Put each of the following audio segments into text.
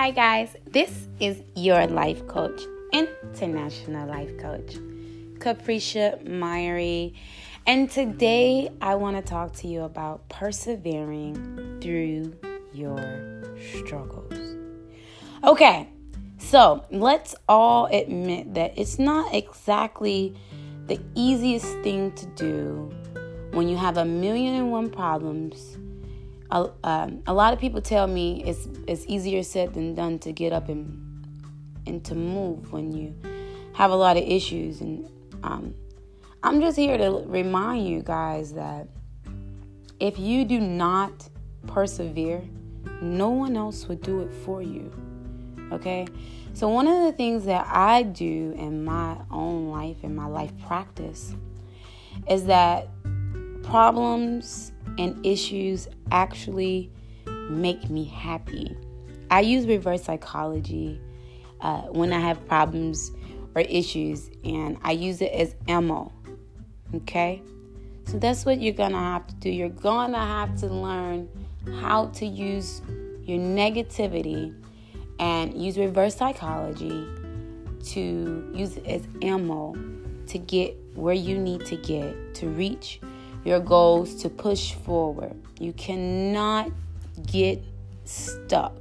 Hi, guys. This is your life coach, international life coach, Capricia Myrie. And today I want to talk to you about persevering through your struggles. Okay, so let's all admit that it's not exactly the easiest thing to do when you have a million and one problems a, um, a lot of people tell me it's it's easier said than done to get up and and to move when you have a lot of issues. And um, i'm just here to remind you guys that if you do not persevere no one else would do it for you okay? So one of the things that i do in my own life in my life practice is that problems and issues actually make me happy. I use reverse psychology uh, when I have problems or issues, and I use it as ammo. Okay? So that's what you're gonna have to do. You're gonna have to learn how to use your negativity and use reverse psychology to use it as ammo to get where you need to get to reach your goals to push forward. You cannot get stuck,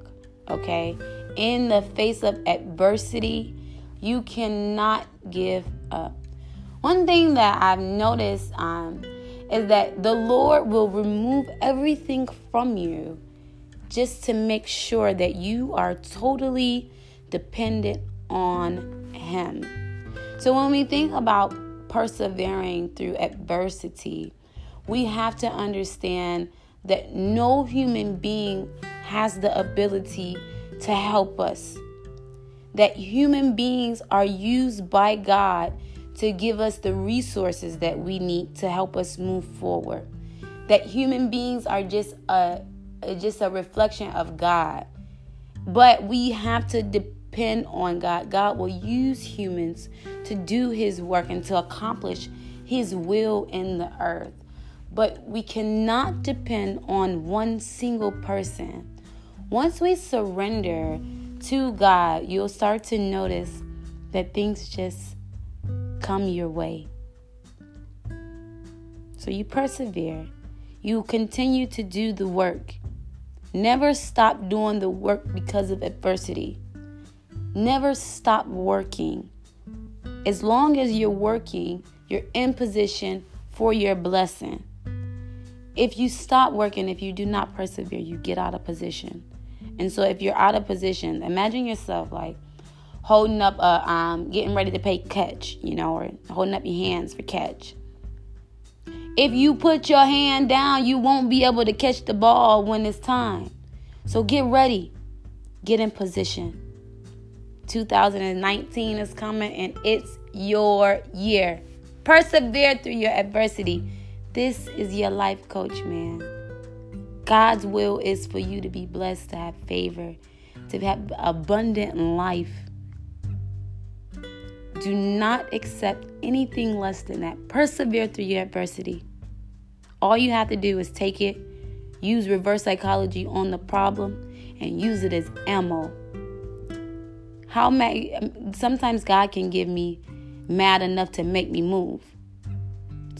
okay? In the face of adversity, you cannot give up. One thing that I've noticed um, is that the Lord will remove everything from you just to make sure that you are totally dependent on Him. So when we think about persevering through adversity, we have to understand that no human being has the ability to help us. That human beings are used by God to give us the resources that we need to help us move forward. That human beings are just a just a reflection of God. But we have to depend on God. God will use humans to do his work and to accomplish his will in the earth. But we cannot depend on one single person. Once we surrender to God, you'll start to notice that things just come your way. So you persevere. You continue to do the work. Never stop doing the work because of adversity. Never stop working. As long as you're working, you're in position for your blessing. If you stop working, if you do not persevere, you get out of position. And so if you're out of position, imagine yourself like holding up a um getting ready to pay catch, you know, or holding up your hands for catch. If you put your hand down, you won't be able to catch the ball when it's time. So get ready. Get in position. 2019 is coming and it's your year. Persevere through your adversity. This is your life coach, man. God's will is for you to be blessed, to have favor, to have abundant life. Do not accept anything less than that. Persevere through your adversity. All you have to do is take it, use reverse psychology on the problem, and use it as ammo. How may sometimes God can give me mad enough to make me move.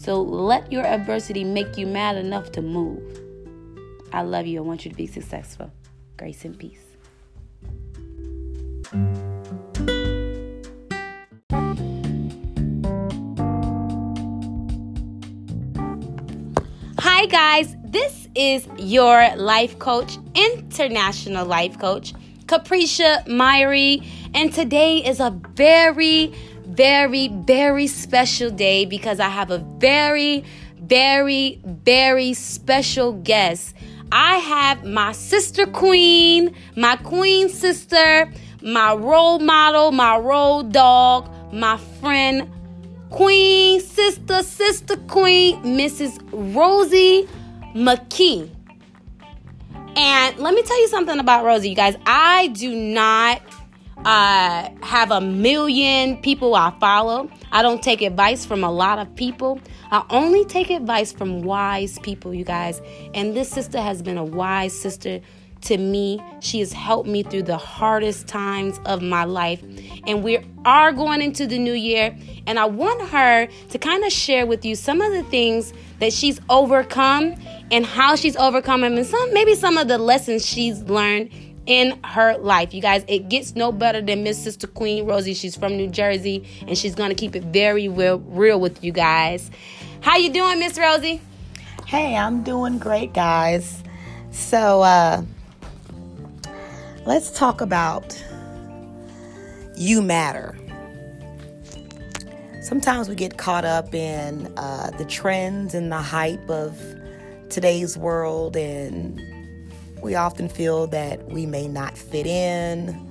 So let your adversity make you mad enough to move. I love you. I want you to be successful. Grace and peace. Hi, guys. This is your life coach, international life coach, Capricia Myrie. And today is a very very, very special day because I have a very, very, very special guest. I have my sister queen, my queen sister, my role model, my role dog, my friend, queen sister, sister queen, Mrs. Rosie McKee. And let me tell you something about Rosie, you guys. I do not I have a million people I follow. I don't take advice from a lot of people. I only take advice from wise people, you guys. And this sister has been a wise sister to me. She has helped me through the hardest times of my life. And we are going into the new year. And I want her to kind of share with you some of the things that she's overcome and how she's overcome them and some maybe some of the lessons she's learned in her life. You guys, it gets no better than Miss Sister Queen Rosie. She's from New Jersey and she's going to keep it very real, real with you guys. How you doing, Miss Rosie? Hey, I'm doing great, guys. So, uh let's talk about you matter. Sometimes we get caught up in uh, the trends and the hype of today's world, and we often feel that we may not fit in.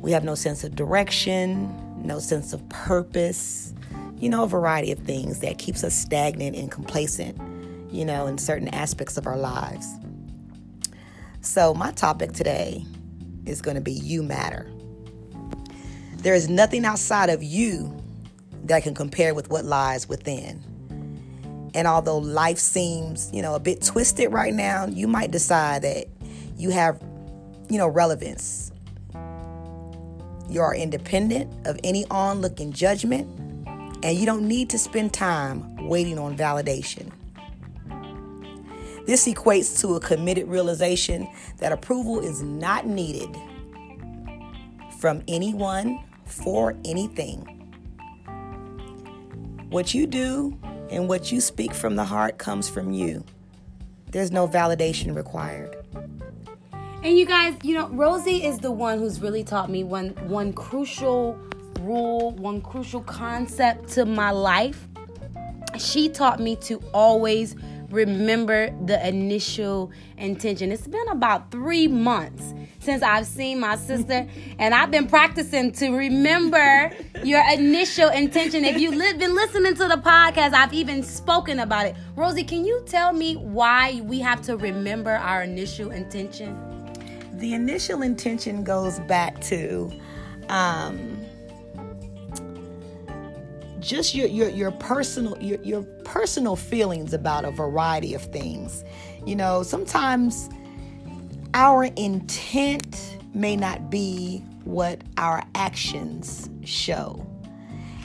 We have no sense of direction, no sense of purpose, you know, a variety of things that keeps us stagnant and complacent, you know, in certain aspects of our lives. So, my topic today is going to be you matter. There is nothing outside of you that can compare with what lies within. And although life seems, you know, a bit twisted right now, you might decide that you have, you know, relevance. You are independent of any onlooking judgment, and you don't need to spend time waiting on validation. This equates to a committed realization that approval is not needed from anyone for anything. What you do and what you speak from the heart comes from you. There's no validation required. And you guys, you know, Rosie is the one who's really taught me one one crucial rule, one crucial concept to my life. She taught me to always remember the initial intention. It's been about three months since I've seen my sister, and I've been practicing to remember your initial intention. If you've been listening to the podcast, I've even spoken about it. Rosie, can you tell me why we have to remember our initial intention? The initial intention goes back to um, just your your your personal your your personal feelings about a variety of things. You know, sometimes our intent may not be what our actions show.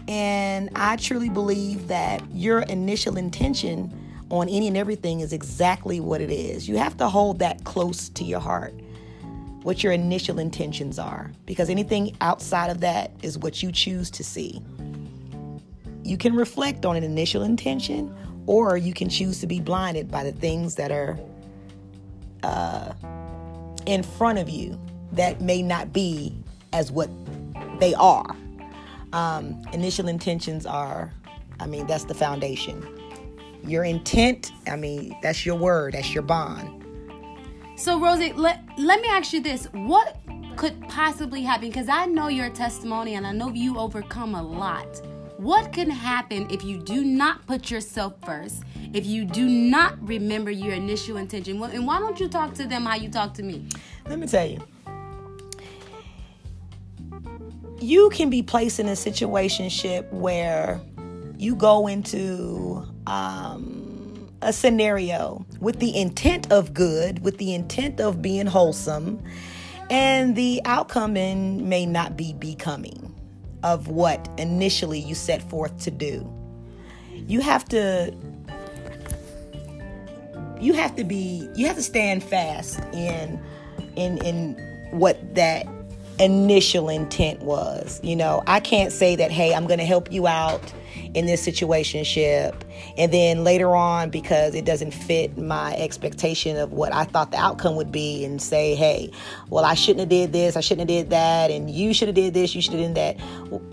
And I truly believe that your initial intention on any and everything is exactly what it is. You have to hold that close to your heart, what your initial intentions are, because anything outside of that is what you choose to see. You can reflect on an initial intention, or you can choose to be blinded by the things that are uh, in front of you that may not be as what they are. Um, initial intentions are, I mean, that's the foundation. Your intent, I mean, that's your word, that's your bond. So, Rosie, let, let me ask you this. What could possibly happen? Because I know your testimony and I know you overcome a lot. What can happen if you do not put yourself first? If you do not remember your initial intention? And why don't you talk to them how you talk to me? Let me tell you. You can be placed in a situationship where you go into um, a scenario with the intent of good, with the intent of being wholesome, and the outcome may not be becoming of what initially you set forth to do. You have to you have to be you have to stand fast in in in what that initial intent was. You know, I can't say that hey, I'm going to help you out in this situationship and then later on because it doesn't fit my expectation of what I thought the outcome would be and say, "Hey, well, I shouldn't have did this, I shouldn't have did that, and you should have did this, you should have done that."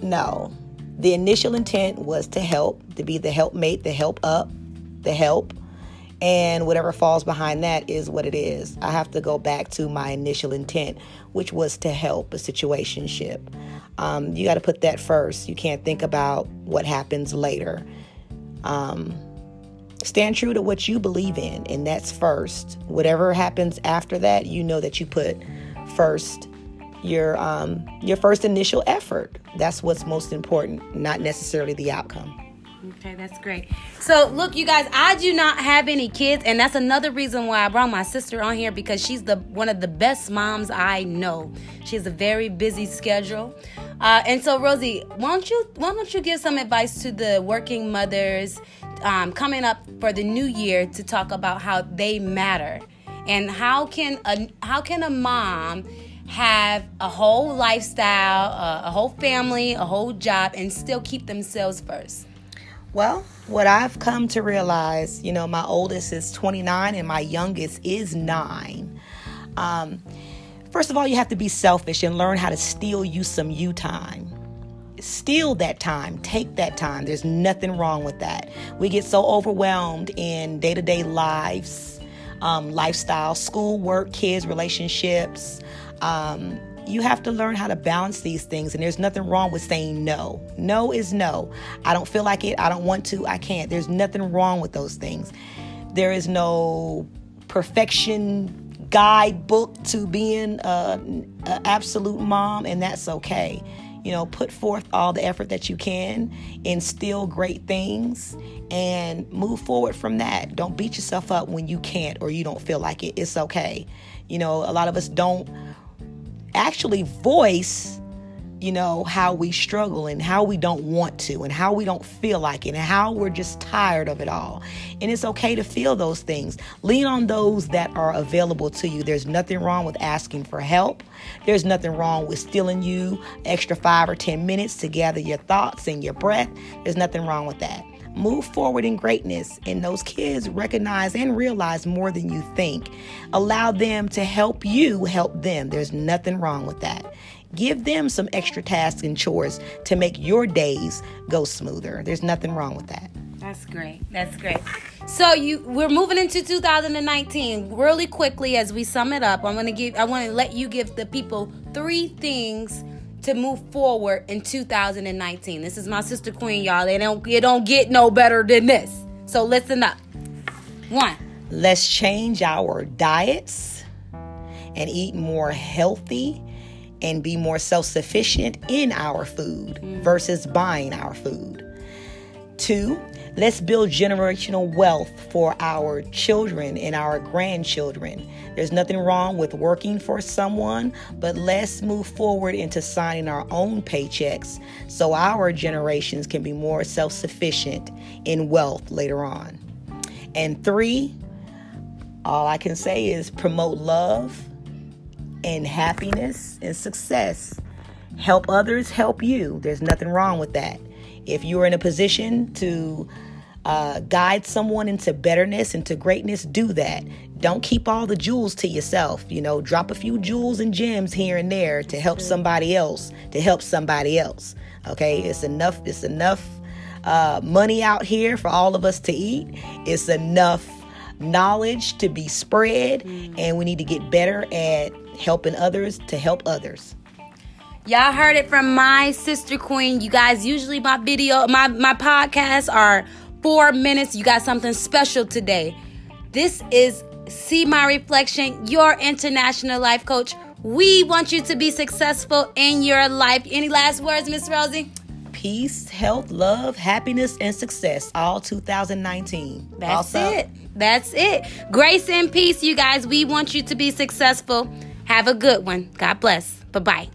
No. The initial intent was to help, to be the helpmate, the help up, the help and whatever falls behind that is what it is. I have to go back to my initial intent, which was to help a situationship. Um, you got to put that first. You can't think about what happens later. Um, stand true to what you believe in, and that's first. Whatever happens after that, you know that you put first your um, your first initial effort. That's what's most important, not necessarily the outcome. Okay, that's great. So, look, you guys, I do not have any kids, and that's another reason why I brought my sister on here because she's the one of the best moms I know. She has a very busy schedule, uh, and so Rosie, why don't you why don't you give some advice to the working mothers um, coming up for the new year to talk about how they matter and how can a how can a mom have a whole lifestyle, uh, a whole family, a whole job, and still keep themselves first? Well, what I've come to realize, you know, my oldest is 29 and my youngest is nine. Um, first of all, you have to be selfish and learn how to steal you some you time. Steal that time, take that time. There's nothing wrong with that. We get so overwhelmed in day to day lives, um, lifestyle, school, work, kids, relationships. Um, you have to learn how to balance these things and there's nothing wrong with saying no. No is no. I don't feel like it. I don't want to. I can't. There's nothing wrong with those things. There is no perfection guidebook to being an absolute mom and that's okay. You know put forth all the effort that you can instill great things and move forward from that. Don't beat yourself up when you can't or you don't feel like it. It's okay. You know a lot of us don't actually voice you know, how we struggle and how we don't want to and how we don't feel like it and how we're just tired of it all. And it's okay to feel those things. Lean on those that are available to you. There's nothing wrong with asking for help. There's nothing wrong with stealing you extra five or 10 minutes to gather your thoughts and your breath. There's nothing wrong with that. Move forward in greatness, and those kids recognize and realize more than you think. Allow them to help you help them. There's nothing wrong with that. Give them some extra tasks and chores to make your days go smoother. There's nothing wrong with that. That's great. That's great. So you we're moving into 2019 really quickly as we sum it up. I'm going to give I want to let you give the people three things to move forward in 2019. This is my sister queen, y'all. It don't it don't get no better than this. So listen up. One. Let's change our diets and eat more healthy and be more self-sufficient in our food mm. versus buying our food. Two, let's build generational wealth for our children and our grandchildren. There's nothing wrong with working for someone, but let's move forward into signing our own paychecks so our generations can be more self sufficient in wealth later on. And three, all I can say is promote love and happiness and success. Help others help you. There's nothing wrong with that. If you're in a position to uh, guide someone into betterness, into greatness, do that. Don't keep all the jewels to yourself. You know, drop a few jewels and gems here and there to help somebody else, to help somebody else. Okay, it's enough. It's enough uh, money out here for all of us to eat. It's enough knowledge to be spread, and we need to get better at helping others to help others. Y'all heard it from my sister queen. You guys, usually my video, my, my podcasts are four minutes. You got something special today. This is See My Reflection, your international life coach. We want you to be successful in your life. Any last words, Miss Rosie? Peace, health, love, happiness, and success. All 2019. That's also, it. That's it. Grace and peace, you guys. We want you to be successful. Have a good one. God bless. Bye bye.